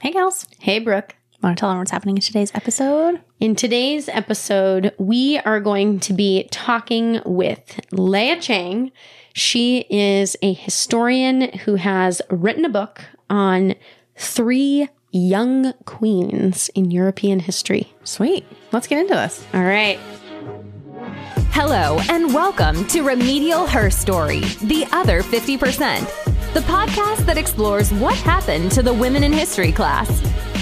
Hey, gals. Hey, Brooke. Want to tell them what's happening in today's episode? In today's episode, we are going to be talking with Leah Chang. She is a historian who has written a book on three young queens in European history. Sweet. Let's get into this. All right. Hello, and welcome to Remedial Herstory, the other 50%, the podcast that explores what happened to the women in history class.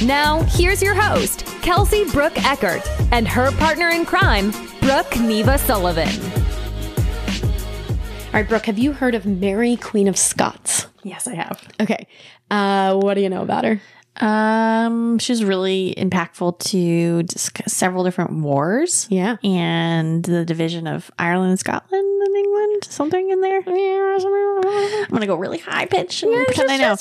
Now, here's your host, Kelsie Brooke Eckert, and her partner in crime, Brooke Neva Sullivan. All right, Brooke, have you heard of Mary, Queen of Scots? Yes, I have. Okay. Uh, what do you know about her? Um, she's really impactful to discuss several different wars. Yeah. And the division of Ireland Scotland and England, something in there. I'm gonna go really high pitch and pretend I know.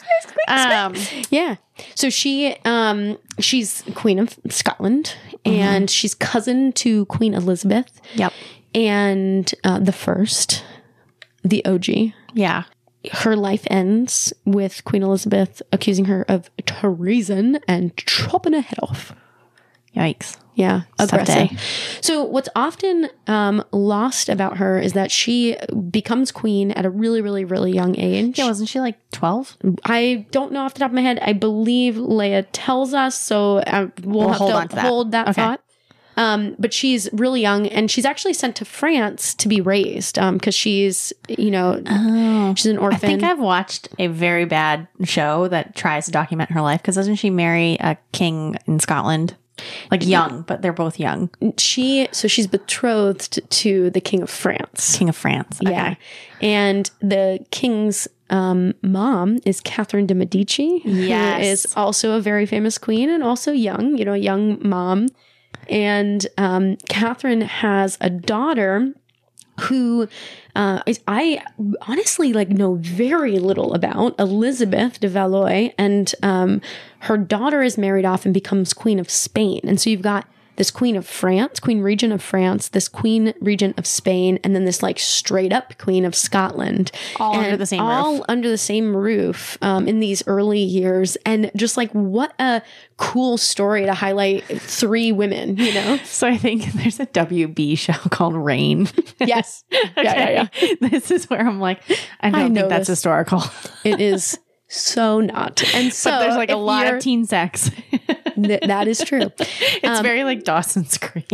Um, Yeah. So she um she's Queen of Scotland and she's cousin to Queen Elizabeth yep. and uh, the first the OG. Yeah. Her life ends with Queen Elizabeth accusing her of treason and chopping her head off. Yikes. Yeah, aggressive. day. So what's often um, lost about her is that she becomes queen at a really, really, really young age. Yeah, wasn't she like 12? I don't know off the top of my head. I believe Leah tells us, so uh, we'll, We'll have hold to to that. hold that Okay. thought. Um, but she's really young, and she's actually sent to France to be raised because she's, you know, Oh. she's an orphan. I think I've watched a very bad show that tries to document her life because doesn't she marry a king in Scotland? Like young, but they're both young. she so she's betrothed to the King of France. King of France. Okay. Yeah, and the king's um, mom is Catherine de Medici, Yes. who is also a very famous queen and also young. You know, a young mom. And um, Catherine has a daughter who uh, I honestly like know very little about Elizabeth de Valois, and um, her daughter is married off and becomes queen of Spain. And so you've got this queen of France, queen regent of France, this queen regent of Spain, and then this like straight up queen of Scotland, All And under the same all roof. under the same roof um, in these early years, and just like what a cool story to highlight three women, you know? So I think there's a WB show called Reign. yes, yeah, yeah, yeah. This is where I'm like, I don't know think that's this. historical. It is so not. And so but there's like a lot of teen sex. th- that is true. it's um, very like Dawson's Creek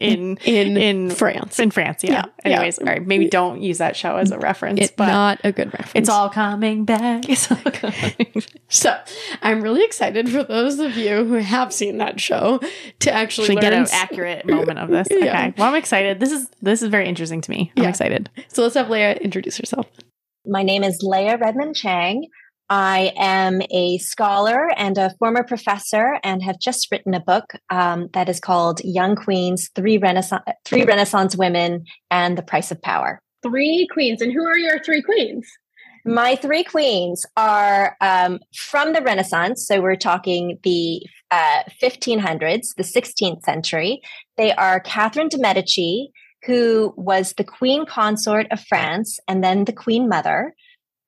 in In in France. In France, yeah. Yeah, yeah. Anyways, all right, maybe don't use that show as a reference, It's not a good reference. it's all coming back. It's all coming. so. I'm really excited for those of you who have seen that show to actually, Actually, get an s- accurate moment of this. Yeah. Okay. Well, I'm excited. This is this is very interesting to me. I'm Yeah. excited. So let's have Leah introduce herself. My name is Leah Redmond Chang. I am a scholar and a former professor, and have just written a book um, that is called "Young Queens: Three Renaissance Three Renaissance Women and the Price of Power." three queens. And who are your three queens? My three queens are um, from the Renaissance, so we're talking the uh, 1500s, the 16th century. They are Catherine de' Medici, who was the queen consort of France and then the queen mother.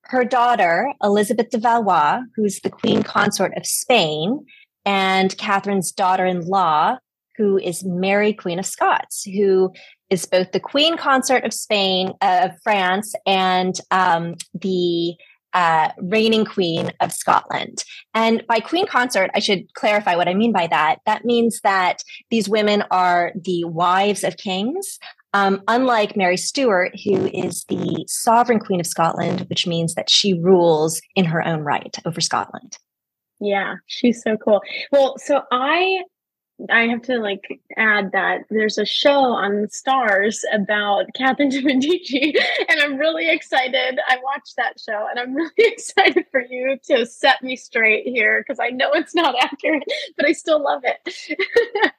Her daughter, Elizabeth de Valois, who's the queen consort of Spain, and Catherine's daughter in law, who is Mary, Queen of Scots, who is both the queen consort of Spain, uh, of France, and um, the uh, reigning queen of Scotland. And by queen consort, I should clarify what I mean by that. That means that these women are the wives of kings. Um, unlike Mary Stuart, who is the sovereign queen of Scotland, which means that she rules in her own right over Scotland. Yeah, she's so cool. Well, so I I have to like add that there's a show on Starz about Catherine de Medici, and I'm really excited. I watched that show, and I'm really excited for you to set me straight here because I know it's not accurate, but I still love it.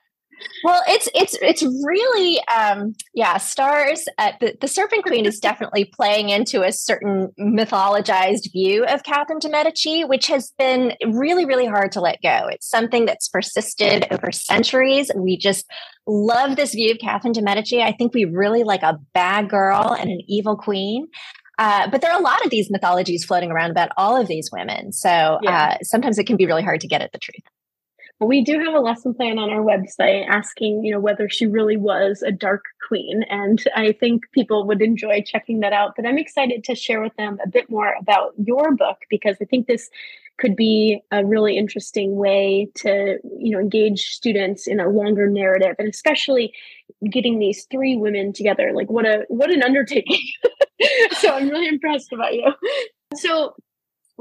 Well, it's it's it's really um, yeah. Starz. Uh, the the Serpent Queen is definitely playing into a certain mythologized view of Catherine de Medici, which has been really really hard to let go. It's something that's persisted over centuries. We just love this view of Catherine de Medici. I think we really like a bad girl and an evil queen. Uh, but there are a lot of these mythologies floating around about all of these women. So yeah. uh, sometimes it can be really hard to get at the truth. We do have a lesson plan on our website asking, you know, whether she really was a dark queen. And I think people would enjoy checking that out. But I'm excited to share with them a bit more about your book because I think this could be a really interesting way to you know engage students in a longer narrative and especially getting these three women together like what a what an undertaking so i'm really impressed about you so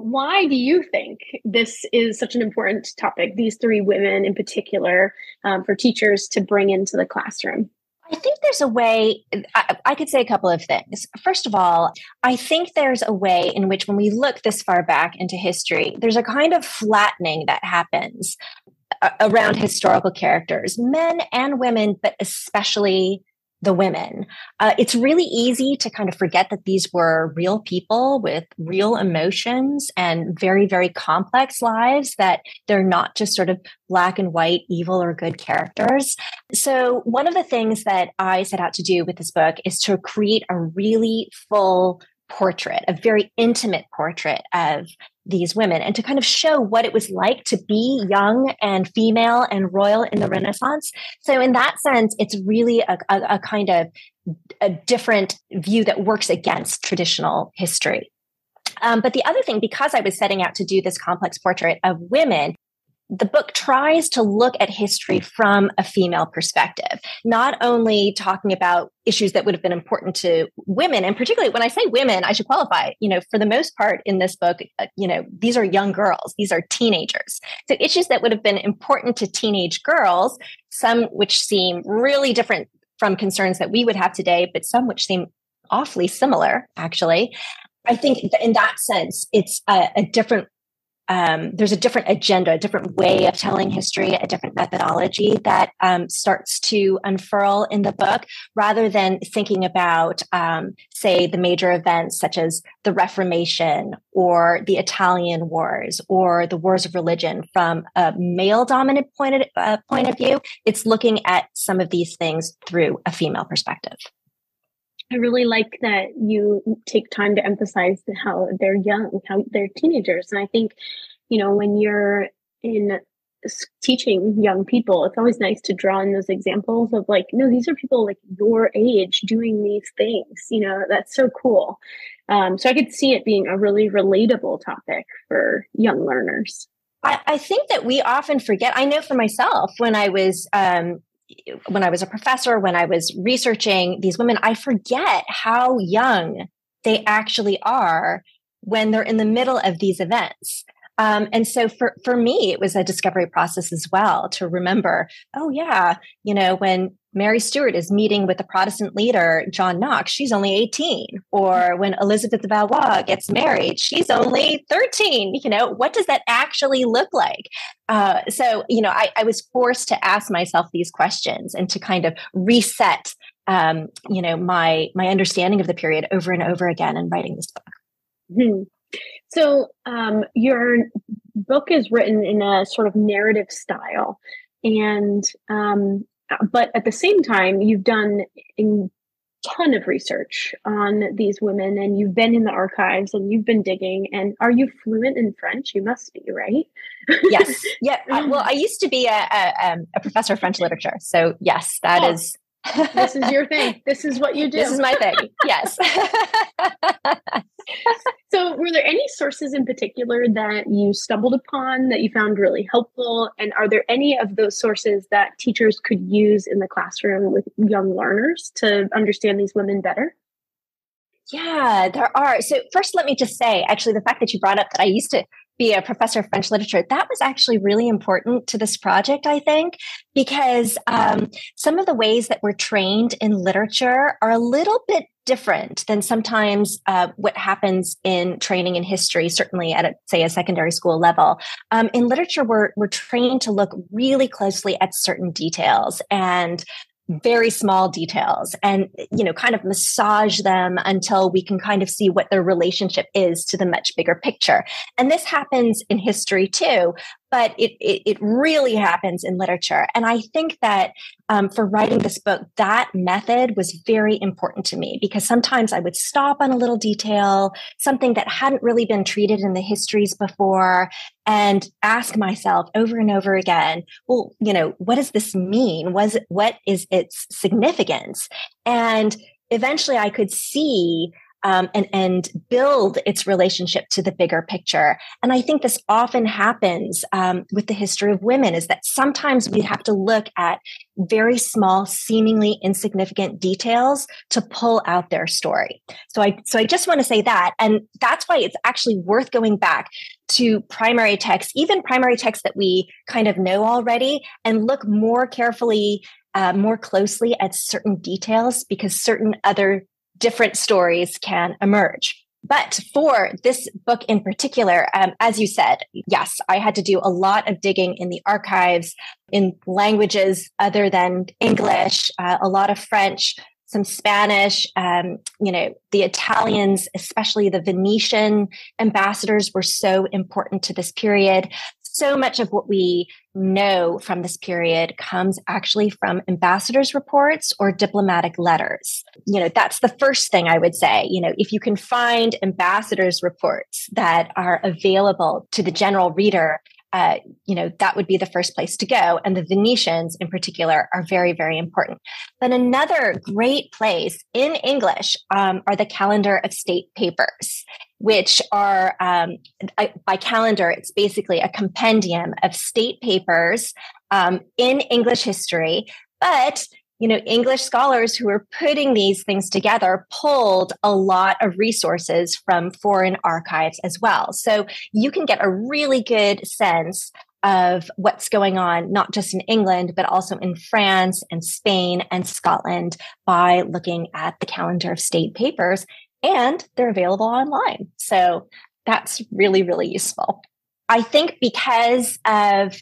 why do you think this is such an important topic these three women in particular um, for teachers to bring into the classroom I think there's a way, I, I, could say a couple of things. First of all, I think there's a way in which, when we look this far back into history, there's a kind of flattening that happens uh, around historical characters, men and women, but especially the women. Uh, it's really easy to kind of forget that these were real people with real emotions and very, very complex lives, that they're not just sort of black and white, evil or good characters. So, one of the things that I set out to do with this book is to create a really full portrait, a very intimate portrait of these women and to kind of show what it was like to be young and female and royal in the Renaissance. So, in that sense, it's really a, a, a kind of a different view that works against traditional history. Um, but the other thing, because I was setting out to do this complex portrait of women, the book tries to look at history from a female perspective, not only talking about issues that would have been important to women, and particularly when I say women, I should qualify, you know, for the most part in this book, uh, you know, these are young girls, these are teenagers. So issues that would have been important to teenage girls, some which seem really different from concerns that we would have today, but some which seem awfully similar, actually. I think in that sense, it's a, a different um, there's a different agenda, a different way of telling history, a different methodology that um, starts to unfurl in the book, rather than thinking about, um, say, the major events such as the Reformation or the Italian Wars or the Wars of Religion from a male dominant point uh, point of view. It's looking at some of these things through a female perspective. I really like that you take time to emphasize how they're young, how they're teenagers. And I think, you know, when you're in teaching young people, it's always nice to draw in those examples of like, no, these are people like your age doing these things. You know, that's so cool. Um, so I could see it being a really relatable topic for young learners. I, I think that we often forget. I know for myself when I was um, when I was a professor, when I was researching these women, I forget how young they actually are when they're in the middle of these events. Um, and so for, for me, it was a discovery process as well to remember, oh, yeah, you know, when Mary Stuart is meeting with the Protestant leader, John Knox, she's only 18. Or when Elizabeth Valois gets married, she's only 13. You know, what does that actually look like? Uh, so, you know, I, I, was forced to ask myself these questions and to kind of reset, um, you know, my my understanding of the period over and over again in writing this book. Hmm. So, um, your book is written in a sort of narrative style. And um, but at the same time, you've done a ton of research on these women and you've been in the archives and you've been digging. And are you fluent in French? You must be, right? yes. Yeah. I, well, I used to be a, a, um, a, professor of French literature. So, yes, that oh. is this is your thing. This is what you do. This is my thing. Yes. So, were there any sources in particular that you stumbled upon that you found really helpful? And are there any of those sources that teachers could use in the classroom with young learners to understand these women better? Yeah, there are. So, first, let me just say actually, the fact that you brought up that I used to be a professor of French literature, that was actually really important to this project, I think, because um, some of the ways that we're trained in literature are a little bit different than sometimes uh, what happens in training in history, certainly at, a, say, a secondary school level. Um, in literature, we're, we're trained to look really closely at certain details and very small details and you know kind of massage them until we can kind of see what their relationship is to the much bigger picture. And this happens in history too but it, it, it really happens in literature. And I think that um, for writing this book, that method was very important to me because sometimes I would stop on a little detail, something that hadn't really been treated in the histories before, and ask myself over and over again, well, you know, what does this mean? Was what is its significance? And eventually I could see um, and and build its relationship to the bigger picture. And I think this often happens um, with the history of women is that sometimes we have to look at very small, seemingly insignificant details to pull out their story. So I so I just want to say that, and that's why it's actually worth going back to primary texts, even primary texts that we kind of know already, and look more carefully uh, more closely at certain details because certain other different stories can emerge. But for this book in particular, um, as you said, yes, I had to do a lot of digging in the archives in languages other than English, uh, a lot of French, some Spanish. Um, you know, the Italians, especially the Venetian ambassadors, were so important to this period so much of what we know from this period comes actually from ambassadors' reports or diplomatic letters. You know, that's the first thing I would say. You know, if you can find ambassadors' reports that are available to the general reader, uh, you know, that would be the first place to go. And the Venetians in particular are very, very important. But another great place in English um, are the calendar of state papers which are um, by calendar, it's basically a compendium of state papers um, in English history. But you know, English scholars who were putting these things together pulled a lot of resources from foreign archives as well. So you can get a really good sense of what's going on, not just in England, but also in France and Spain and Scotland by looking at the calendar of state papers and they're available online. So that's really, really useful. I think because of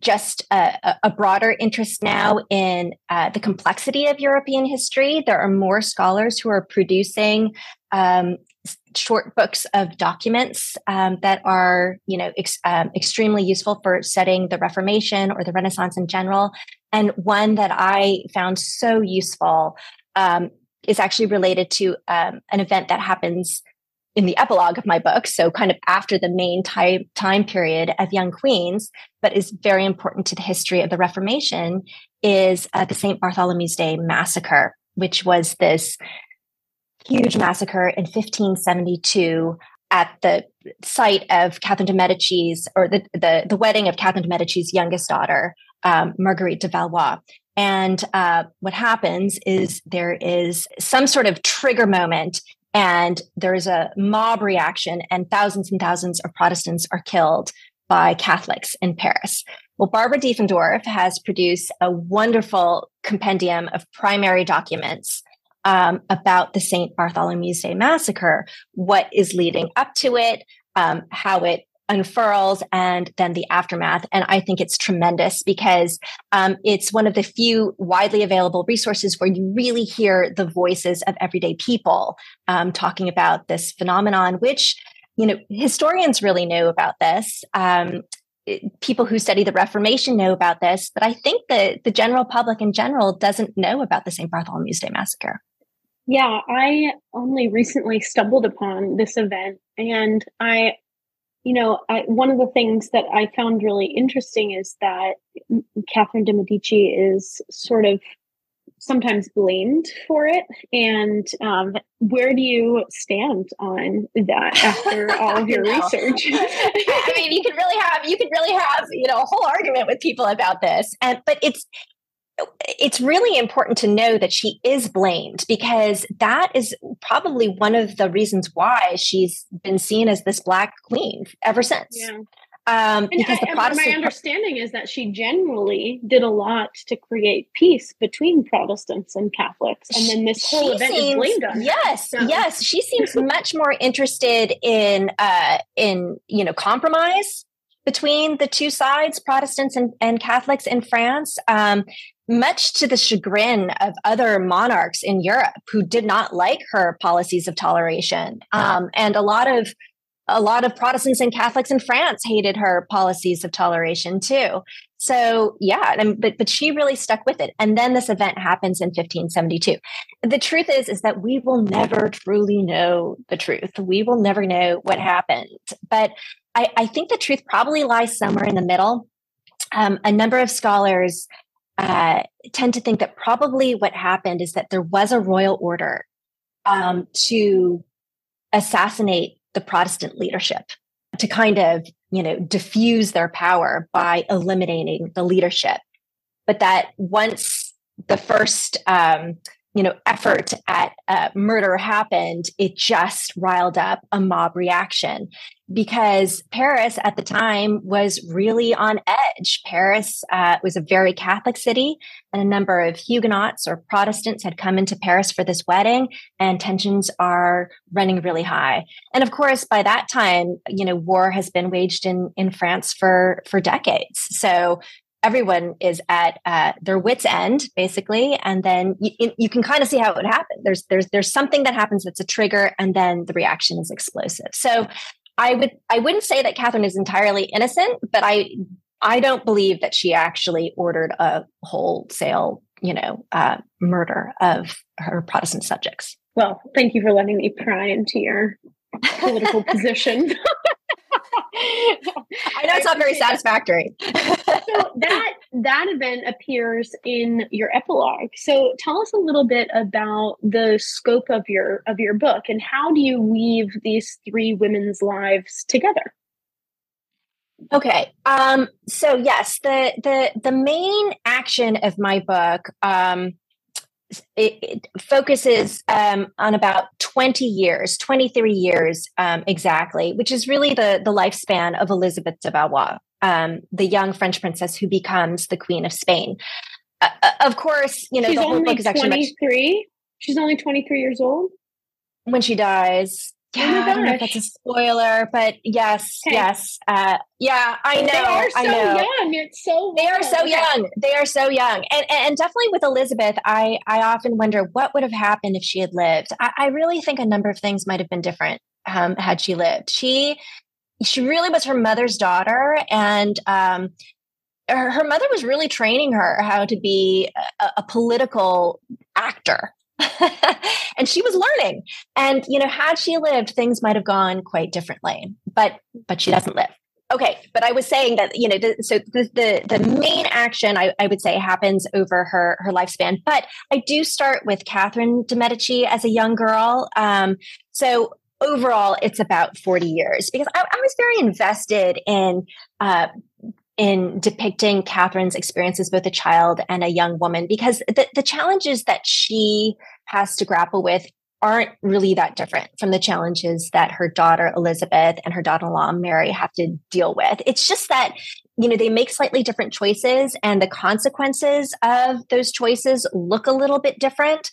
just a, a broader interest now in uh, the complexity of European history, there are more scholars who are producing um, short books of documents um, that are, you know, ex- um, extremely useful for studying the Reformation or the Renaissance in general. And one that I found so useful um, is actually related to um, an event that happens in the epilogue of my book, so kind of after the main time, time period of young queens, but is very important to the history of the Reformation, is uh, the St. Bartholomew's Day massacre, which was this huge massacre in 1572 at the site of Catherine de Medici's, or the, the, the wedding of Catherine de Medici's youngest daughter, um, Marguerite de Valois. And uh, what happens is there is some sort of trigger moment, and there's a mob reaction, and thousands and thousands of Protestants are killed by Catholics in Paris. Well, Barbara Diefendorf has produced a wonderful compendium of primary documents um, about the St. Bartholomew's Day massacre, what is leading up to it, um, how it unfurls and then the aftermath. And I think it's tremendous because um, it's one of the few widely available resources where you really hear the voices of everyday people um, talking about this phenomenon, which, you know, historians really know about this. Um, people who study the Reformation know about this, but I think that the general public in general doesn't know about the St. Bartholomew's Day massacre. Yeah, I only recently stumbled upon this event and I you know, I, one of the things that I found really interesting is that Catherine de Medici is sort of sometimes blamed for it. And um, where do you stand on that after all of your research? I mean, you could really have you could really have you know a whole argument with people about this, and but it's it's really important to know that she is blamed because that is probably one of the reasons why she's been seen as this black queen ever since. Yeah. Um, because I, the Protestant my understanding is that she generally did a lot to create peace between Protestants and Catholics, and then this whole event seems, is blamed on. Yes, so. yes, she seems much more interested in uh, in you know compromise between the two sides, Protestants and, and Catholics in France. Um, much to the chagrin of other monarchs in Europe who did not like her policies of toleration. Um, and a lot of a lot of Protestants and Catholics in France hated her policies of toleration too. So yeah, but but she really stuck with it. And then this event happens in 1572. The truth is, is that we will never truly know the truth. We will never know what happened. But I, I think the truth probably lies somewhere in the middle. Um, a number of scholars uh, tend to think that probably what happened is that there was a royal order um, to assassinate the Protestant leadership, to kind of, you know, diffuse their power by eliminating the leadership. But that once the first um, you know effort at uh, murder happened it just riled up a mob reaction because paris at the time was really on edge. Paris uh, was a very catholic city and a number of huguenots or protestants had come into paris for this wedding and tensions are running really high. And of course by that time you know war has been waged in in france for for decades. So everyone is at uh, their wits end basically and then you, you can kind of see how it would happen. There's there's there's something that happens that's a trigger and then the reaction is explosive. So i would i wouldn't say that catherine is entirely innocent but i i don't believe that she actually ordered a wholesale you know uh, murder of her protestant subjects. Well thank you for letting me pry into your political position I know it's not very satisfactory. so that that event appears in your epilogue. So tell us a little bit about the scope of your of your book and how do you weave these three women's lives together? Okay. Um, so yes, the the the main action of my book um, it, it focuses um, on about 20 years, 23 years um, exactly, which is really the, the lifespan of Elizabeth de Valois, um, the young French princess who becomes the Queen of Spain. Uh, uh of course, you know, She's the whole book is actually 23. Much, She's only 23 years old when she dies. Yeah, oh I don't know if that's a spoiler, but yes, okay. yes, uh, yeah, I know. They are so I know. young. It's so they are so young. They are so young, and and definitely with Elizabeth, I I often wonder what would have happened if she had lived. I, I really think a number of things might have been different um, had she lived. She she really was her mother's daughter, and um, her, her mother was really training her how to be a, a political actor and she was learning. And you know had she lived things might have gone quite differently but but she doesn't live. Okay but i was saying that you know so the the, the main action I, I, would say happens over her her lifespan. But i do start with catherine de medici as a young girl. Um, so overall it's about 40 years because i, I was very invested in uh, in depicting Catherine's experience as both a child and a young woman because the, the challenges that she has to grapple with aren't really that different from the challenges that her daughter Elizabeth and her daughter-in-law Mary have to deal with. It's just that you know they make slightly different choices and the consequences of those choices look a little bit different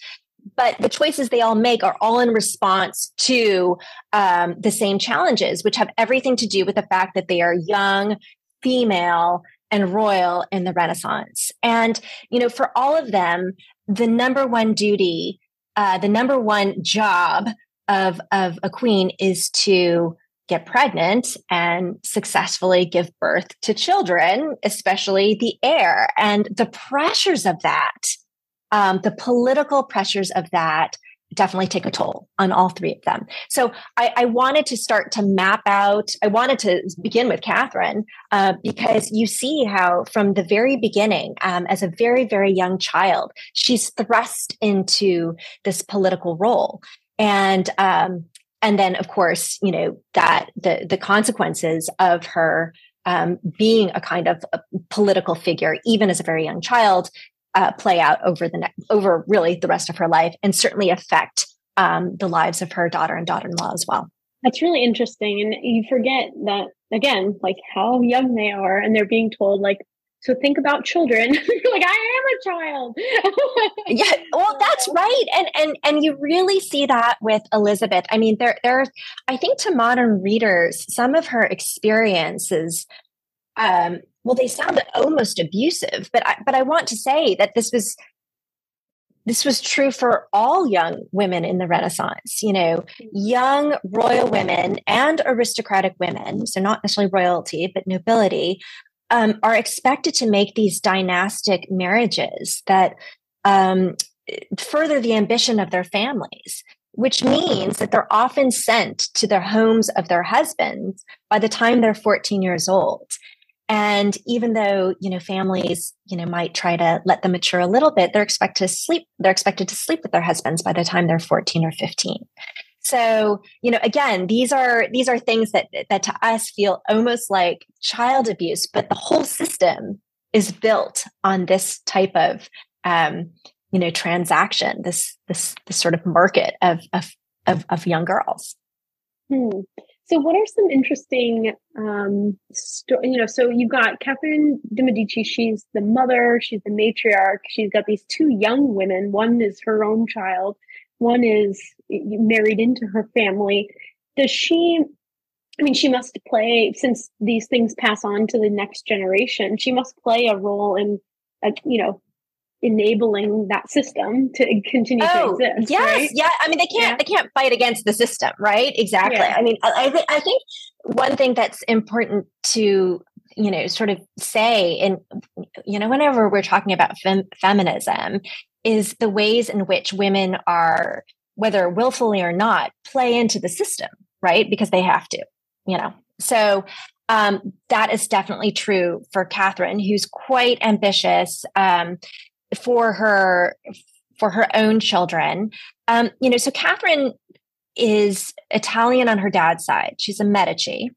but the choices they all make are all in response to um, the same challenges, which have everything to do with the fact that they are young, female and royal in the Renaissance. And, you know, for all of them, the number one duty, uh, the number one job of, of a queen is to get pregnant and successfully give birth to children, especially the heir. And the pressures of that, um, the political pressures of that, definitely take a toll on all three of them. So I, I, wanted to start to map out, I wanted to begin with Catherine uh, because you see how from the very beginning, um, as a very, very young child, she's thrust into this political role. And um, and then of course, you know, that the the consequences of her um, being a kind of a political figure, even as a very young child, uh, play out over the next, over really the rest of her life, and certainly affect um, the lives of her daughter and daughter-in-law as well. That's really interesting, and you forget that again, like how young they are, and they're being told like, so think about children. like I am a child. yeah, well, that's right, and and and you really see that with Elizabeth. I mean, there there, I think to modern readers, some of her experiences um, well, they sound almost abusive, but I, but I want to say that this was this was true for all young women in the Renaissance, you know, young royal women and aristocratic women, so not necessarily royalty, but nobility, um, are expected to make these dynastic marriages that um, further the ambition of their families, which means that they're often sent to their homes of their husbands by the time they're 14 years old. And even though, you know, families, you know, might try to let them mature a little bit, they're expected to sleep, they're expected to sleep with their husbands by the time they're 14 or 15. So, you know, again, these are these are things that that to us feel almost like child abuse, but the whole system is built on this type of um, you know, transaction, this this this sort of market of of of, of young girls. Hmm. So, what are some interesting, um, sto- you know? So you've got Catherine de Medici. She's the mother. She's the matriarch. She's got these two young women. One is her own child. One is married into her family. Does she? I mean, she must play since these things pass on to the next generation. She must play a role in, a, you know, enabling that system to continue oh, to exist. Yes, right? yeah. I mean, they can't yeah. they can't fight against the system, right? Exactly. Yeah. I mean, I, th- I think one thing that's important to you know sort of say, and you know, whenever we're talking about fem- feminism, is the ways in which women are, whether willfully or not, play into the system, right? Because they have to, you know. So um, that is definitely true for Catherine, who's quite ambitious. Um, for her for her own children. Um, you know, so Catherine is Italian on her dad's side. She's a Medici.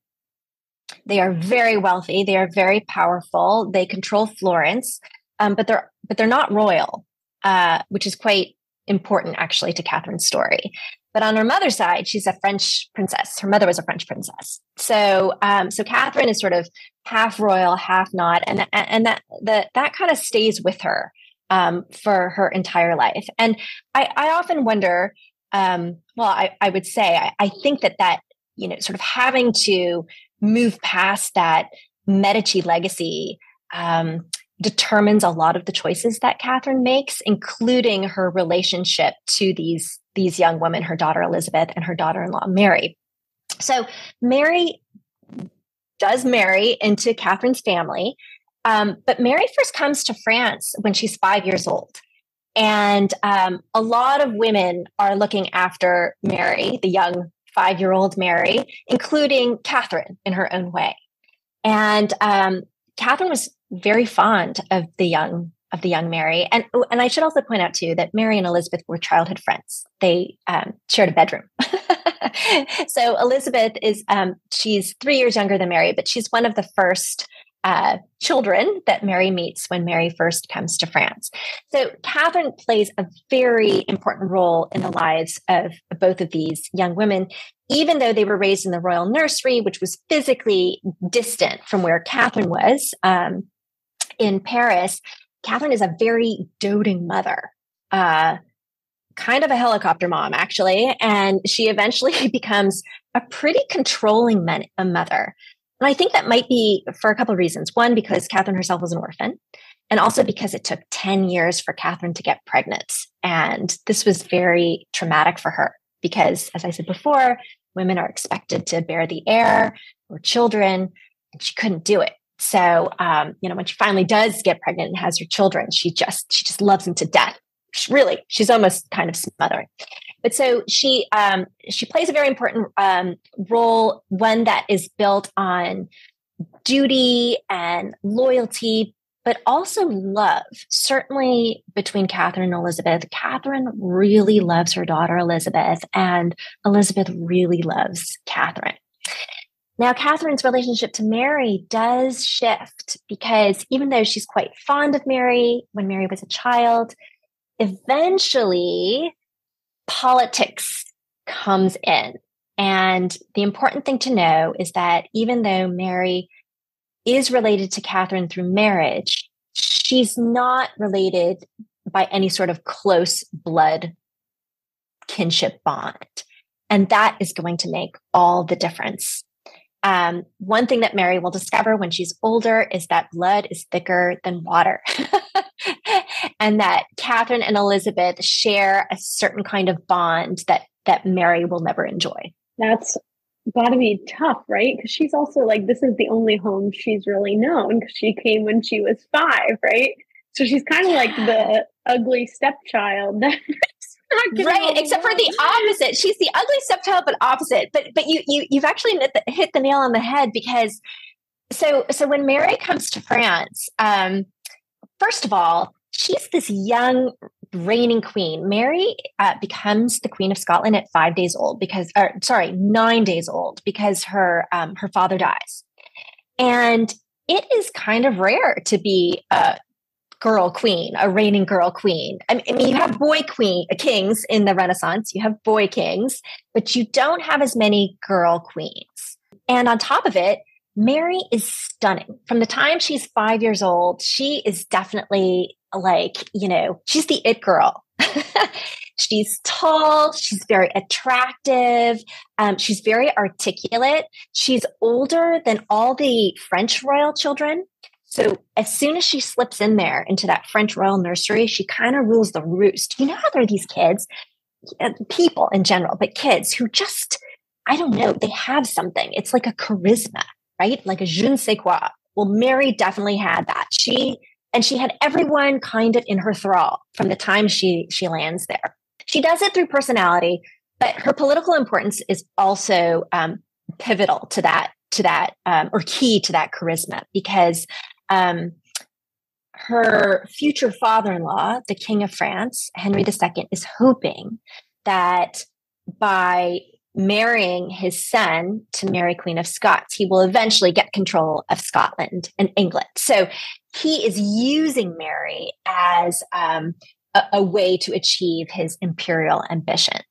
They are very wealthy. They are very powerful. They control Florence, um, but they're but they're not royal, uh, which is quite important actually to Catherine's story. But on her mother's side, she's a French princess. Her mother was a French princess. So, um, so Catherine is sort of half royal, half not, and and that that that kind of stays with her um, for her entire life. And I, I often wonder, um, well, I, I would say, I, I think that that, you know, sort of having to move past that Medici legacy um, determines a lot of the choices that Catherine makes, including her relationship to these these young women, her daughter Elizabeth and her daughter-in-law Mary. So Mary does marry into Catherine's family, um, but Mary first comes to France when she's five years old. And um, a lot of women are looking after Mary, the young five year old Mary, including Catherine in her own way. And um, Catherine was very fond of the young of the young Mary. And and I should also point out too that Mary and Elizabeth were childhood friends. They um, shared a bedroom. so Elizabeth is um, she's three years younger than Mary, but she's one of the first uh, children that Mary meets when Mary first comes to France. So Catherine plays a very important role in the lives of both of these young women, even though they were raised in the royal nursery, which was physically distant from where Catherine was um, in Paris. Catherine is a very doting mother. Uh, kind of a helicopter mom, actually. And she eventually becomes a pretty controlling men- mother. And I think that might be for a couple of reasons. One, because Catherine herself was an orphan, and also because it took 10 years for Catherine to get pregnant. And this was very traumatic for her because, as I said before, women are expected to bear the heir or children, and she couldn't do it. So, um, you know, when she finally does get pregnant and has her children, she just she just loves them to death. She, really, she's almost kind of smothering. But so she um, she plays a very important um, role, one that is built on duty and loyalty, but also love. Certainly between Catherine and Elizabeth, Catherine really loves her daughter Elizabeth, and Elizabeth really loves Catherine. Now, Catherine's relationship to Mary does shift because even though she's quite fond of Mary when Mary was a child, eventually politics comes in. And the important thing to know is that even though Mary is related to Catherine through marriage, she's not related by any sort of close blood kinship bond. And that is going to make all the difference. Um, one thing that Mary will discover when she's older is that blood is thicker than water. and that Catherine and Elizabeth share a certain kind of bond that that Mary will never enjoy. That's got to be tough, right? Because she's also like, this is the only home she's really known because she came when she was five, right? So she's kind of like the ugly stepchild. Right, except for the opposite. She's the ugly stepchild, but opposite. But but you you you've actually hit the, hit the nail on the head because so so when Mary comes to France, um, first of all, she's this young reigning queen. Mary uh, becomes the queen of Scotland at five days old because, or sorry, nine days old because her um, her father dies, and it is kind of rare to be a girl queen, a reigning girl queen. I mean, you have boy queen uh, kings in the Renaissance, you have boy kings, but you don't have as many girl queens. And on top of it, Mary is stunning. From the time she's five years old, she is definitely like, you know, she's the it girl. she's tall, she's very attractive, um, she's very articulate. She's older than all the French royal children. So as soon as she slips in there into that French royal nursery, she kind of rules the roost. You know how there are these kids, uh, people in general, but kids who just, I don't know, they have something. It's like a charisma, right? Like a je ne sais quoi. Well, Mary definitely had that. She and she had everyone kind of in her thrall from the time she she lands there. She does it through personality, but her political importance is also um, pivotal to that to that um, or key to that charisma because um, her future father-in-law, the King of France, Henry II, is hoping that by marrying his son to Mary, Queen of Scots, he will eventually get control of Scotland and England. So he is using Mary as um, a, a, way to achieve his imperial ambitions.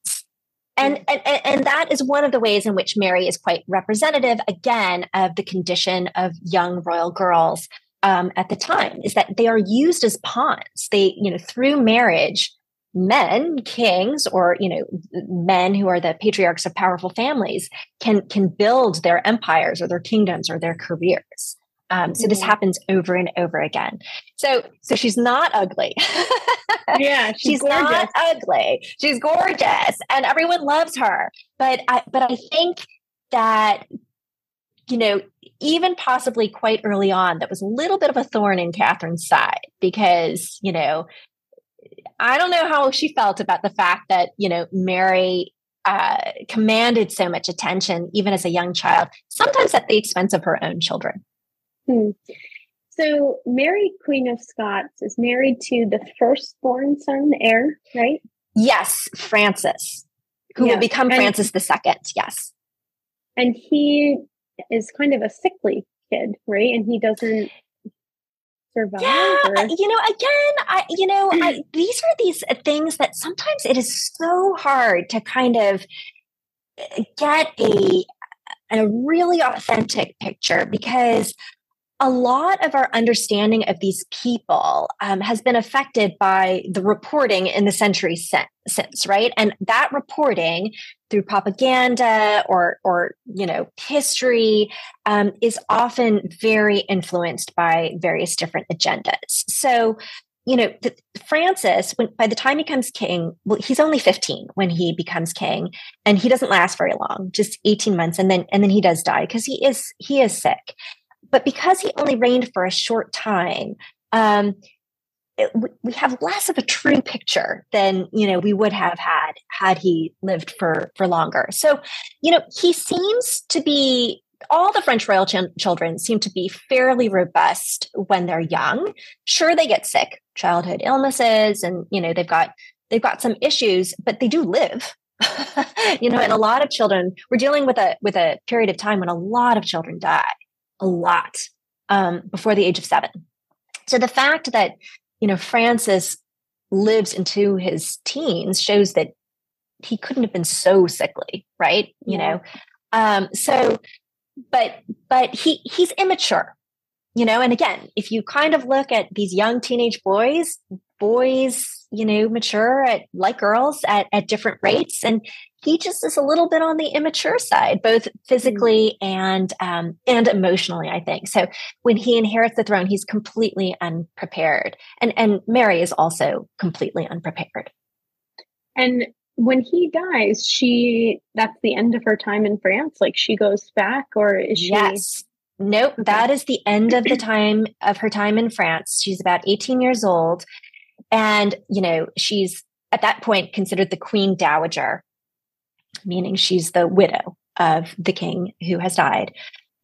And, and, and that is one of the ways in which Mary is quite representative, again, of the condition of young royal girls um, at the time, is that they are used as pawns. They, you know, through marriage, men kings or you know men who are the patriarchs of powerful families can can build their empires or their kingdoms or their careers. Um, so this mm-hmm. happens over and over again. So so she's not ugly. Yeah she's, she's not ugly. She's gorgeous and everyone loves her. But i but i think that you know even possibly quite early on that was a little bit of a thorn in catherine's side because you know I don't know how she felt about the fact that, you know, Mary uh, commanded so much attention, even as a young child, sometimes at the expense of her own children. Hmm. So, Mary, Queen of Scots, is married to the firstborn son, heir, right? Yes, Francis, who yeah. will become and, Francis II. Yes. And he is kind of a sickly kid, right? And he doesn't survive? Yeah, or? you know, again, I, you know, I, these are these uh, things that sometimes it is so hard to kind of uh, get a a really authentic picture because a lot of our understanding of these people um, has been affected by the reporting in the century since, right? And that reporting through propaganda or, or you know, history um, is often very influenced by various different agendas. So, you know, the, Francis, when by the time he becomes king, well, he's only 15 when he becomes king, and he doesn't last very long, just 18 months, and then and then he does die because he is he is sick. But because he only reigned for a short time, um, it, we have less of a true picture than you know we would have had had he lived for for longer. So, you know, he seems to be all the French royal ch- children seem to be fairly robust when they're young. Sure, they get sick, childhood illnesses, and you know they've got they've got some issues, but they do live. you know, and a lot of children we're dealing with a with a period of time when a lot of children die a lot um, before the age of seven. So the fact that you know Francis lives into his teens shows that he couldn't have been so sickly, right? You yeah. know, um, so but but he he's immature, you know. And again, if you kind of look at these young teenage boys, boys, you know, mature at like girls at at different rates, and he just is a little bit on the immature side, both physically mm. and um, and emotionally. I think so. When he inherits the throne, he's completely unprepared, and and Mary is also completely unprepared. And when he dies, she that's the end of her time in France. Like she goes back, or is she? Yes. Nope. Okay. That is the end of the time of her time in France. She's about 18 years old. And, you know, she's at that point considered the Queen Dowager, meaning she's the widow of the king who has died.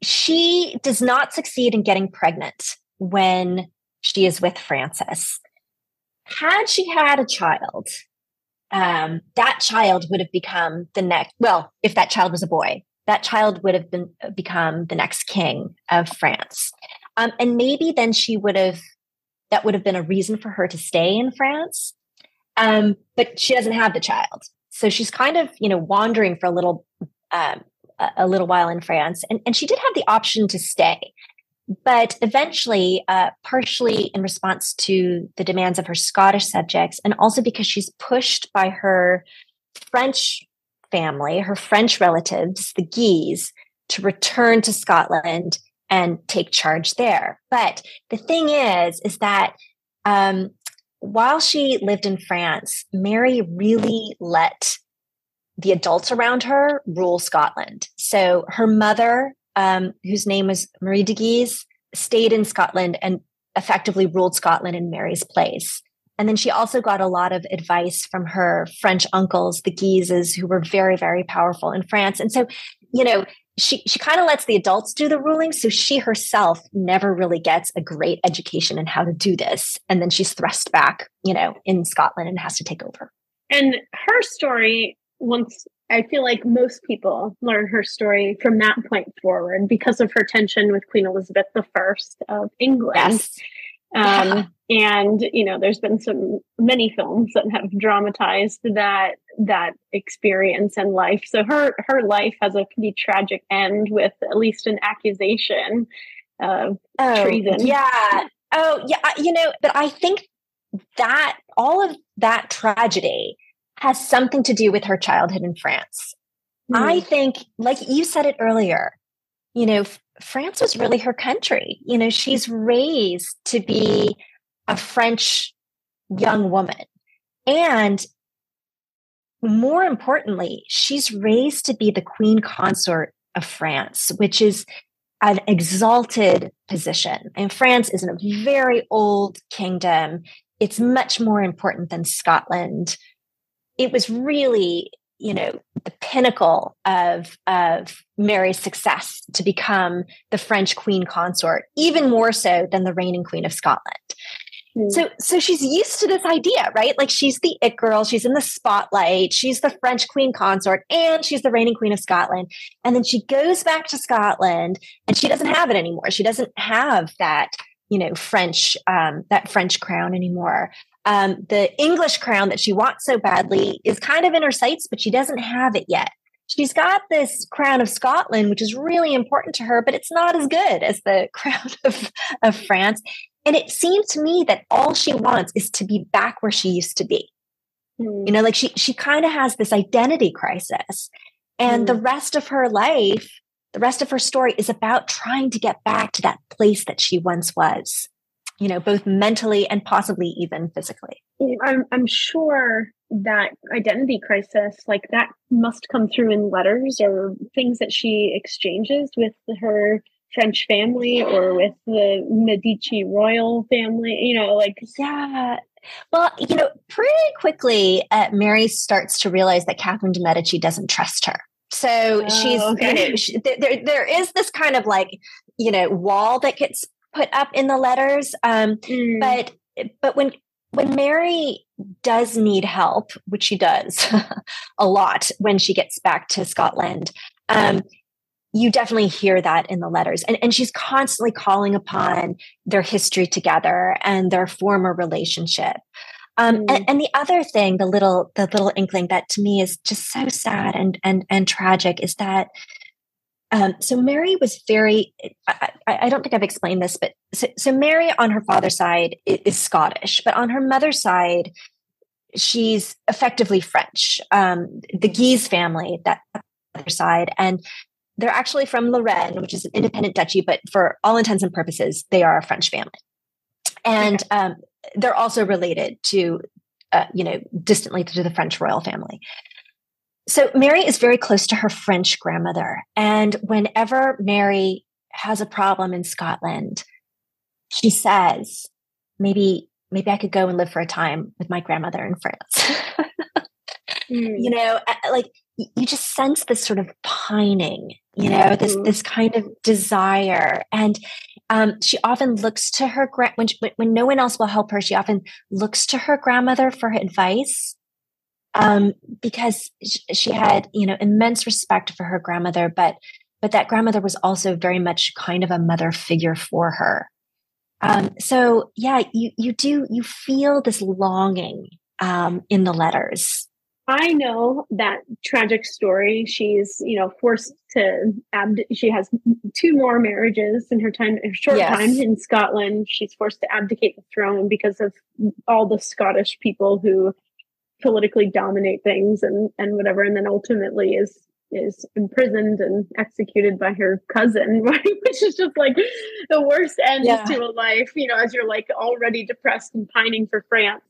She does not succeed in getting pregnant when she is with Francis. Had she had a child, um, that child would have become the next, well, if that child was a boy, that child would have been become the next king of France. Um, and maybe then she would have, that would have been a reason for her to stay in France. Um, but she doesn't have the child. So she's kind of, you know, wandering for a little, um, a little while in France. And, and she did have the option to stay. But eventually, uh, partially in response to the demands of her Scottish subjects, and also because she's pushed by her French family, her French relatives, the Guise, to return to Scotland and take charge there. But the thing is, is that um, while she lived in France, Mary really let the adults around her rule Scotland. So her mother um, whose name was Marie de Guise, stayed in Scotland and effectively ruled Scotland in Mary's place. And then she also got a lot of advice from her French uncles, the Guises, who were very, very powerful in France. And so, you know, she she kind of lets the adults do the ruling, so she herself never really gets a great education in how to do this. And then she's thrust back, you know, in Scotland and has to take over. And her story, once I feel like most people learn her story from that point forward because of her tension with Queen Elizabeth I of England. Yes. Um. And you know, there's been some many films that have dramatized that that experience and life. So her her life has a pretty tragic end with at least an accusation of oh, treason. Yeah. Oh, yeah. You know, but I think that all of that tragedy has something to do with her childhood in France. Mm. I think, like you said it earlier, you know, France was really her country. You know, she's raised to be a French young woman. And more importantly, she's raised to be the queen consort of France, which is an exalted position. And France is a very old kingdom. It's much more important than Scotland it was really you know the pinnacle of of Mary's success to become the French queen consort, even more so than the reigning queen of Scotland. Mm. So so she's used to this idea, right? Like she's the it girl, she's in the spotlight, she's the French queen consort, and she's the reigning queen of Scotland. And then she goes back to Scotland and she doesn't have it anymore. She doesn't have that you know french um, that french crown anymore um, the English crown that she wants so badly is kind of in her sights, but she doesn't have it yet. She's got this crown of Scotland, which is really important to her, but it's not as good as the crown of, of France. And it seems to me that all she wants is to be back where she used to be. Mm. You know, like she she kind of has this identity crisis. And mm. the rest of her life, the rest of her story is about trying to get back to that place that she once was you know, both mentally and possibly even physically. I'm, I'm sure that identity crisis, like that must come through in letters or things that she exchanges with her French family or with the Medici royal family, you know, like. Yeah. Well, you know, pretty quickly, uh, Mary starts to realize that Catherine de' Medici doesn't trust her. So oh, she's, okay. you know, she, there, there is this kind of like, you know, wall that gets put up in the letters. Um, mm. But but when when Mary does need help, which she does a lot when she gets back to Scotland, um, you definitely hear that in the letters. And, and she's constantly calling upon their history together and their former relationship. Um, mm. and, and, the other thing, the little the little inkling that to me is just so sad and and and tragic is that um, so Mary was very, I, I, don't think I've explained this, but so, so Mary on her father's side is, is, Scottish, but on her mother's side, she's effectively French. Um, the Guise family, that other side, and they're actually from Lorraine, which is an independent duchy, but for all intents and purposes, they are a French family. And um, they're also related to, uh, you know, distantly to the French royal family. So Mary is very close to her French grandmother. And whenever Mary has a problem in Scotland, she says, maybe, maybe I could go and live for a time with my grandmother in France. mm. You know, like you just sense this sort of pining, you know, this mm-hmm. this kind of desire, and um, she often looks to her gra- when, she, when no one else will help her. She often looks to her grandmother for advice, um, because she had you know immense respect for her grandmother, but but that grandmother was also very much kind of a mother figure for her. Um, so yeah, you you do you feel this longing um, in the letters I know that tragic story. She's, you know, forced to abd- she has two more marriages in her time her short yes. time in Scotland. She's forced to abdicate the throne because of all the Scottish people who politically dominate things and and whatever and then ultimately is is imprisoned and executed by her cousin, right? Which is just like the worst end yeah. to a life, you know, as you're like already depressed and pining for France.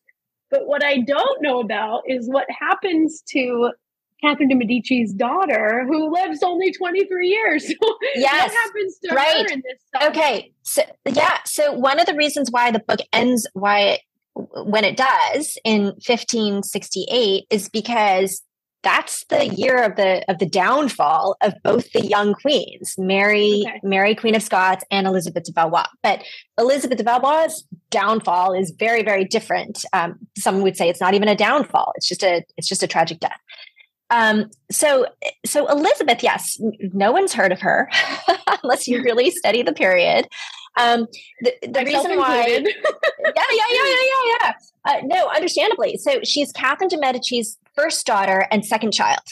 But what I don't know about is what happens to Catherine de Medici's daughter, who lives only 23 years. So yes, what happens to right. her in this? Okay, so yeah, so one of the reasons why the book ends why it, when it does in 1568 is because that's the year of the of the downfall of both the young queens, Mary, okay. Mary Queen of Scots, and Elizabeth de Valois. But Elizabeth de Valois' downfall is very, very different. Um, some would say it's not even a downfall; it's just a it's just a tragic death. Um, so so Elizabeth, yes, no one's heard of her unless you really study the period. Um, the, the reason why, yeah, yeah, yeah, yeah, yeah, yeah. Uh, no, understandably. So she's Catherine de Medici's first daughter and second child.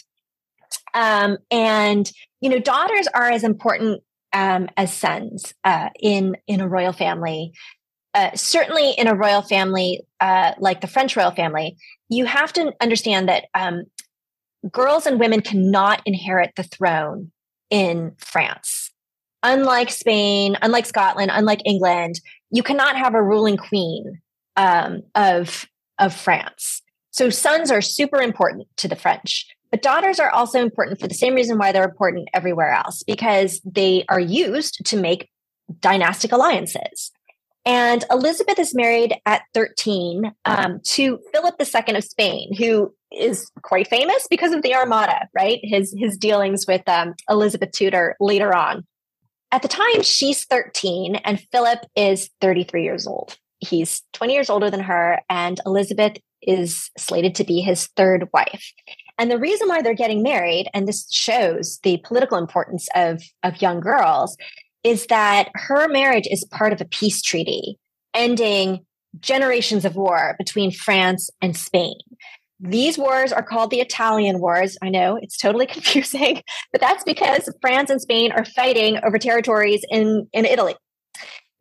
Um, and you know, daughters are as important um, as sons uh, in in a royal family. Uh, certainly, in a royal family uh, like the French royal family, you have to understand that um, girls and women cannot inherit the throne in France. Unlike Spain, unlike Scotland, unlike England, you cannot have a ruling queen um, of of France. So sons are super important to the French, but daughters are also important for the same reason why they're important everywhere else, because they are used to make dynastic alliances. And Elizabeth is married at 13 um, to Philip II of Spain, who is quite famous because of the Armada, right? His his dealings with um, Elizabeth Tudor later on. At the time, she's 13 and Philip is 33 years old. He's 20 years older than her, and Elizabeth is slated to be his third wife. And the reason why they're getting married, and this shows the political importance of, of young girls, is that her marriage is part of a peace treaty ending generations of war between France and Spain. These wars are called the Italian Wars. I know it's totally confusing, but that's because France and Spain are fighting over territories in, in Italy.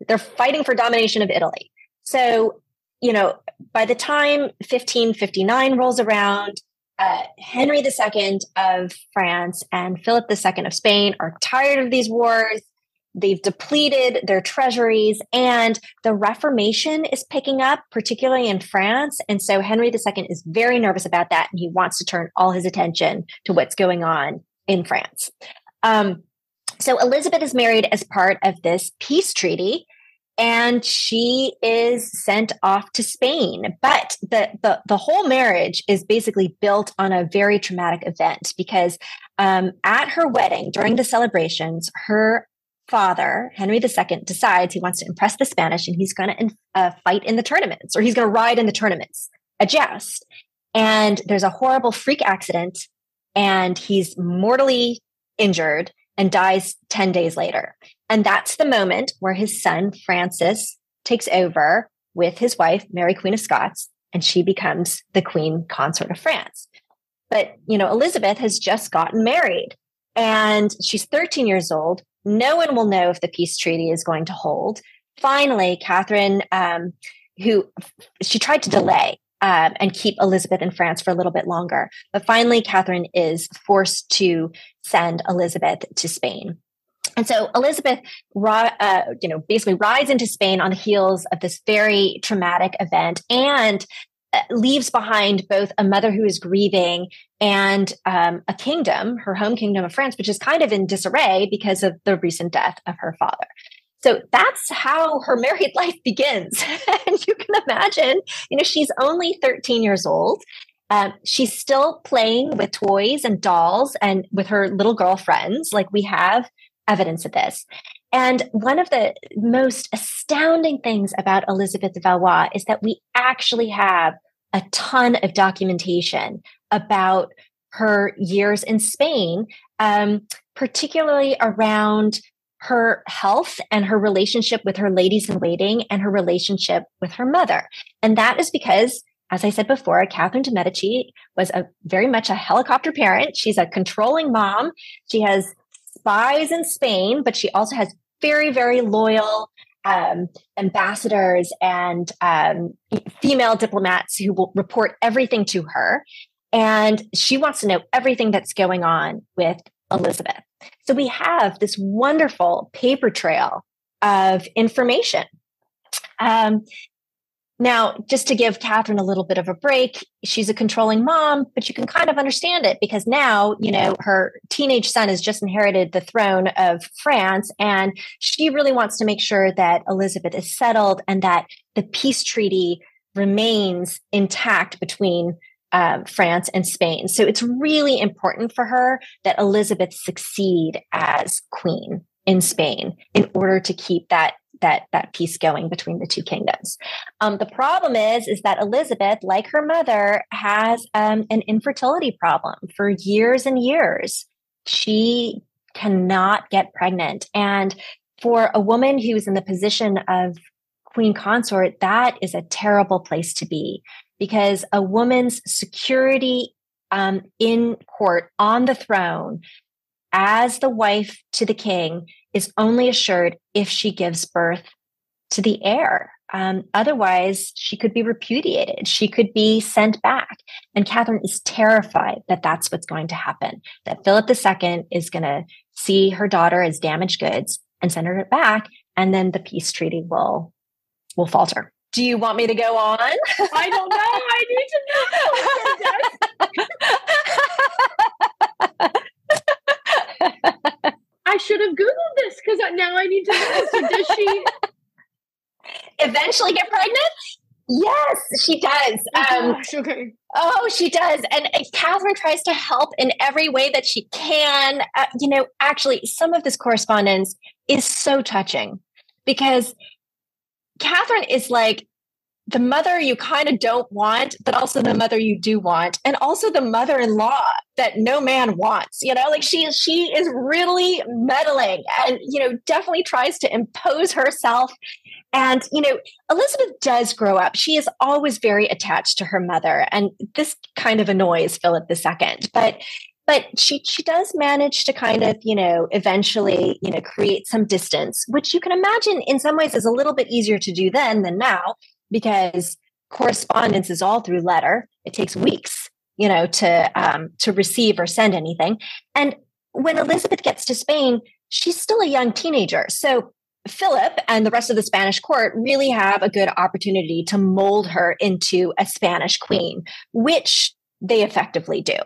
They're fighting for domination of Italy. So you know, by the time 1559 rolls around, uh, Henry II of France and Philip II of Spain are tired of these wars. They've depleted their treasuries, and the Reformation is picking up, particularly in France. And so Henry II is very nervous about that, and he wants to turn all his attention to what's going on in France. Um, so Elizabeth is married as part of this peace treaty and she is sent off to Spain. But the, the, the whole marriage is basically built on a very traumatic event because um, at her wedding, during the celebrations, her father, Henry II, decides he wants to impress the Spanish and he's going to uh, fight in the tournaments or he's going to ride in the tournaments, a joust. And there's a horrible freak accident and he's mortally injured and dies 10 days later. And that's the moment where his son, Francis, takes over with his wife, Mary, Queen of Scots, and she becomes the Queen Consort of France. But, you know, Elizabeth has just gotten married and she's 13 years old. No one will know if the peace treaty is going to hold. Finally, Catherine, um, who she tried to delay um, and keep Elizabeth in France for a little bit longer. But finally, Catherine is forced to send Elizabeth to Spain. And so Elizabeth, uh, you know, basically rides into Spain on the heels of this very traumatic event and leaves behind both a mother who is grieving and um, a kingdom, her home kingdom of France, which is kind of in disarray because of the recent death of her father. So that's how her married life begins. and you can imagine, you know, she's only 13 years old. Um, she's still playing with toys and dolls and with her little girlfriends. Like we have evidence of this. And one of the most astounding things about Elizabeth Valois is that we actually have a ton of documentation about her years in Spain, um, particularly around her health and her relationship with her ladies in waiting and her relationship with her mother. And that is because, as I said before, Catherine de Medici was a very much a helicopter parent. She's a controlling mom. She has spies in Spain, but she also has very, very loyal um, ambassadors and um, female diplomats who will report everything to her. And she wants to know everything that's going on with Elizabeth. So we have this wonderful paper trail of information. Um, now, just to give Catherine a little bit of a break, she's a controlling mom, but you can kind of understand it because now, you know, her teenage son has just inherited the throne of France, and she really wants to make sure that Elizabeth is settled and that the peace treaty remains intact between um, France and Spain. So it's really important for her that Elizabeth succeed as queen in Spain in order to keep that that that peace going between the two kingdoms. Um, the problem is is that Elizabeth, like her mother, has um, an infertility problem for years and years. She cannot get pregnant, and for a woman who's in the position of queen consort, that is a terrible place to be because a woman's security um, in court on the throne as the wife to the king is only assured if she gives birth to the heir. Um, otherwise, she could be repudiated. She could be sent back. And Catherine is terrified that that's what's going to happen, that Philip II is going to see her daughter as damaged goods and send her back. And then the peace treaty will, will falter. Do you want me to go on? I don't know. I need to I should have Googled this because now I need to know. So does she eventually get pregnant? Yes, she does. Oh, um, gosh, okay. Oh, she does. And uh, Catherine tries to help in every way that she can. Uh, you know, actually, some of this correspondence is so touching because Catherine is like the mother you kind of don't want, but also the mother you do want, and also the mother-in-law that no man wants. You know, like she she is really meddling, and you know, definitely tries to impose herself. And you know, Elizabeth does grow up. She is always very attached to her mother, and this kind of annoys Philip II. But but she she does manage to kind of you know eventually you know create some distance which you can imagine in some ways is a little bit easier to do then than now because correspondence is all through letter. It takes weeks you know to um, to receive or send anything. And when elizabeth gets to spain she's still a young teenager. So philip and the rest of the spanish court really have a good opportunity to mold her into a spanish queen which they effectively do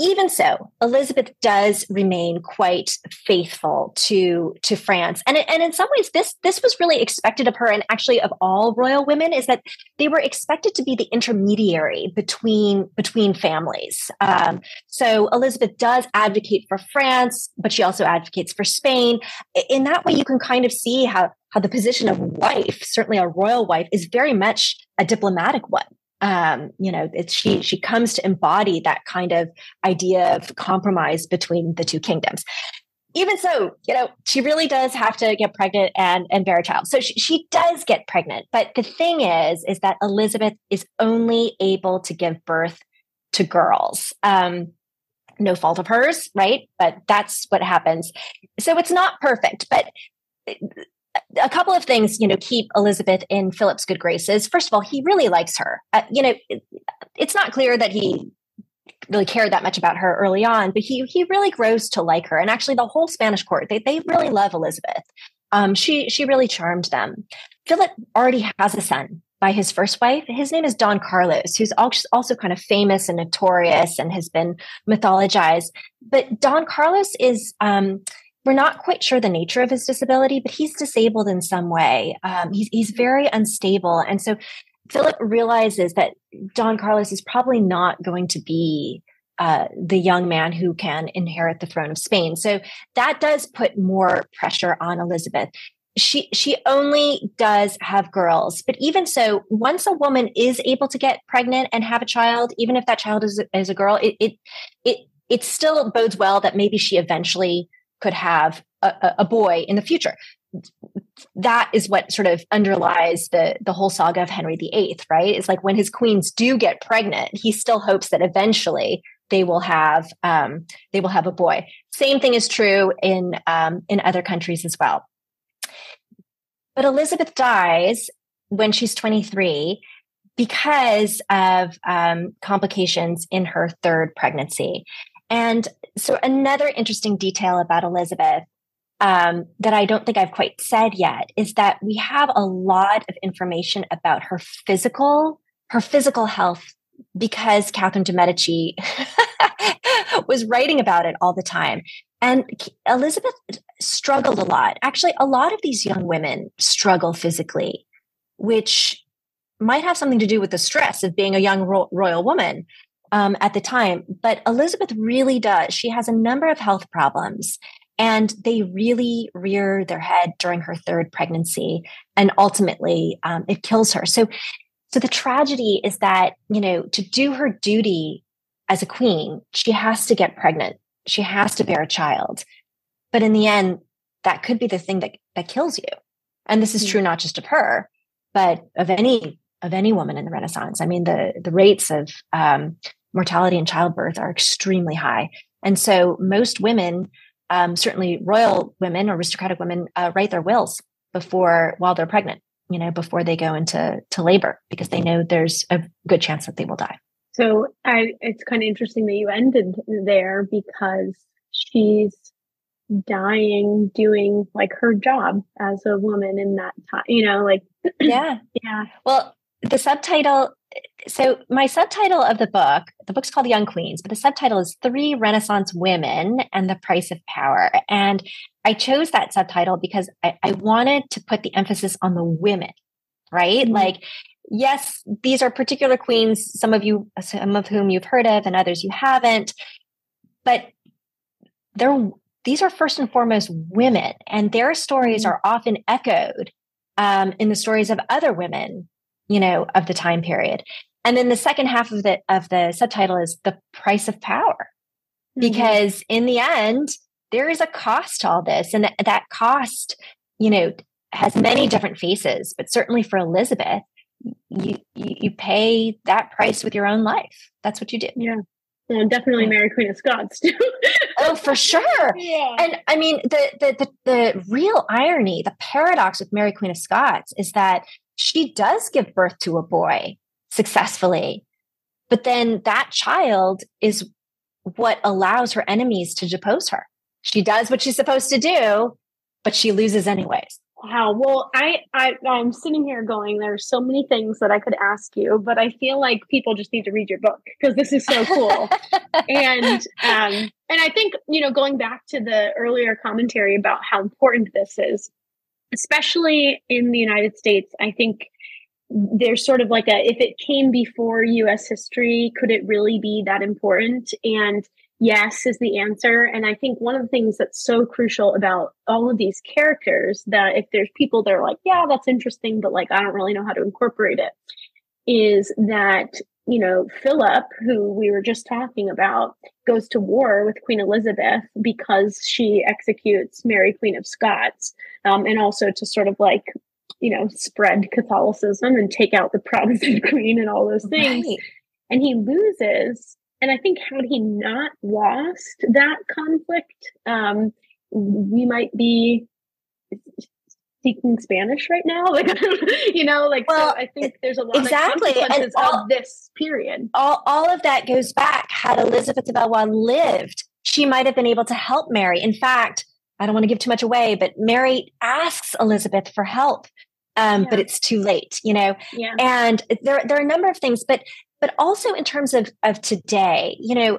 even so, Elizabeth does remain quite faithful to to France, and and in some ways, this this was really expected of her, and actually of all royal women, is that they were expected to be the intermediary between between families. Um, so Elizabeth does advocate for France, but she also advocates for Spain. In that way, you can kind of see how how the position of wife, certainly a royal wife, is very much a diplomatic one um, you know, it's she she comes to embody that kind of idea of compromise between the two kingdoms. Even so, you know, she really does have to get pregnant and and bear a child. So she, she does get pregnant, but the thing is, is that Elizabeth is only able to give birth to girls. Um, no fault of hers, right? But that's what happens. So it's not perfect, but a couple of things, you know, keep Elizabeth in Philip's good graces. First of all, he really likes her. Uh, you know, it, it's not clear that he really cared that much about her early on, but he he really grows to like her. And actually, the whole Spanish court they they really love Elizabeth. Um, she she really charmed them. Philip already has a son by his first wife. His name is Don Carlos, who's also kind of famous and notorious and has been mythologized. But Don Carlos is um, we're not quite sure the nature of his disability, but he's disabled in some way. Um, he's he's very unstable, and so Philip realizes that Don Carlos is probably not going to be uh, the young man who can inherit the throne of Spain. So that does put more pressure on Elizabeth. She she only does have girls, but even so, once a woman is able to get pregnant and have a child, even if that child is, is a girl, it it it it still bodes well that maybe she eventually could have a, a boy in the future that is what sort of underlies the the whole saga of Henry VIII, right? It's like when his queens do get pregnant, he still hopes that eventually they will have um, they will have a boy. Same thing is true in um, in other countries as well. But Elizabeth dies when she's 23 because of um, complications in her third pregnancy. And so, another interesting detail about Elizabeth um, that I don't think I've quite said yet is that we have a lot of information about her physical, her physical health because Catherine de Medici was writing about it all the time. And Elizabeth struggled a lot. Actually, a lot of these young women struggle physically, which might have something to do with the stress of being a young ro- royal woman um, at the time. But Elizabeth really does. She has a number of health problems, and they really rear their head during her third pregnancy, and ultimately um, it kills her. So, so the tragedy is that you know to do her duty as a queen, she has to get pregnant. She has to bear a child. But in the end, that could be the thing that that kills you. And this is mm-hmm. true not just of her, but of any of any woman in the Renaissance. I mean, the the rates of um, mortality and childbirth are extremely high. And so most women, um, certainly royal women or aristocratic women, uh, write their wills before while they're pregnant, you know, before they go into to labor because they know there's a good chance that they will die. So I, it's kind of interesting that you ended there because she's dying doing like her job as a woman in that time, you know, like yeah, yeah. Well, the subtitle so my subtitle of the book the book's called young queens but the subtitle is three renaissance women and the price of power and i chose that subtitle because i, I wanted to put the emphasis on the women right mm-hmm. like yes these are particular queens some of you some of whom you've heard of and others you haven't but they're these are first and foremost women and their stories mm-hmm. are often echoed um, in the stories of other women you know, of the time period. And then the second half of the of the subtitle is the price of power. Mm-hmm. Because in the end, there is a cost to all this. And th- that cost, you know, has many different faces, but certainly for Elizabeth, you, you, you pay that price with your own life. That's what you do. Yeah. Well, definitely Mary Queen of Scots too. oh, for sure. Yeah. And I mean, the, the the the real irony, the paradox with Mary Queen of Scots is that she does give birth to a boy successfully. But then that child is what allows her enemies to depose her. She does what she's supposed to do, but she loses anyways. Wow. Well, I, I I'm sitting here going, there's so many things that I could ask you, but I feel like people just need to read your book because this is so cool. and um and I think, you know, going back to the earlier commentary about how important this is, especially in the United States, I think there's sort of like a if it came before US history, could it really be that important? And yes is the answer. And I think one of the things that's so crucial about all of these characters that if there's people that are like, yeah, that's interesting, but like I don't really know how to incorporate it, is that you know, Philip, who we were just talking about, goes to war with Queen Elizabeth because she executes Mary, Queen of Scots, um, and also to sort of like, you know, spread Catholicism and take out the Protestant queen and all those things. Right. And he loses. And I think had he not lost that conflict, um, we might be speaking Spanish right now. Like, you know, like, well, so I think there's a lot exactly. of consequences all, of this period. All, all of that goes back. Had Elizabeth de Valois lived, she might have been able to help Mary. In fact, I don't want to give too much away, but Mary asks Elizabeth for help. Um, yeah. but it's too late, you know. Yeah. And there, there are a number of things, but but also in terms of of today, you know,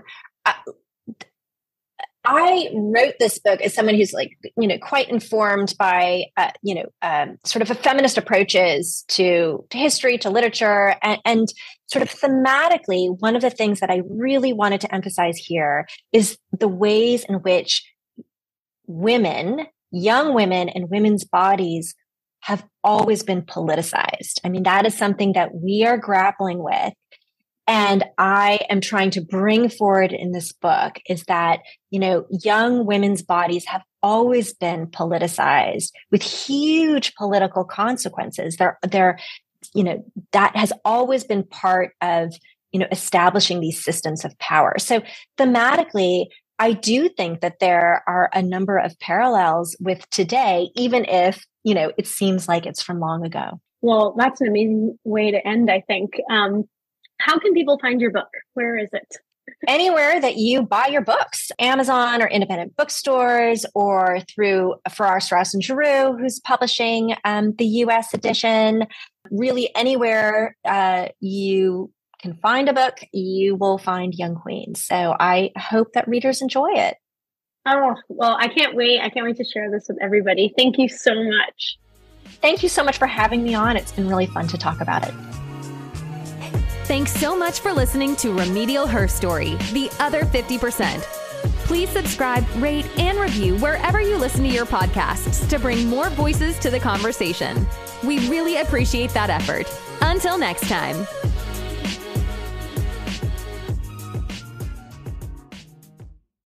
I wrote this book as someone who's like, you know, quite informed by, uh, you know, um, sort of a feminist approaches to, to history, to literature, and, and sort of thematically, one of the things that I really wanted to emphasize here is the ways in which women, young women, and women's bodies have always been politicized. I mean, that is something that we are grappling with and i am trying to bring forward in this book is that you know young women's bodies have always been politicized with huge political consequences. They're they're you know that has always been part of you know establishing these systems of power. So thematically i do think that there are a number of parallels with today even if you know it seems like it's from long ago. Well that's an amazing way to end i think. Um, how can people find your book? Where is it? Anywhere that you buy your books, Amazon or independent bookstores, or through Farrar, Straus and Giroux, who's publishing um, the US edition. Really, anywhere uh, you can find a book, you will find Young Queens. So I hope that readers enjoy it. Oh, well, I can't wait. I can't wait to share this with everybody. Thank you so much. Thank you so much for having me on. It's been really fun to talk about it. Thanks so much for listening to Remedial Herstory, the other 50%. Please subscribe, rate, and review wherever you listen to your podcasts to bring more voices to the conversation. We really appreciate that effort. Until next time.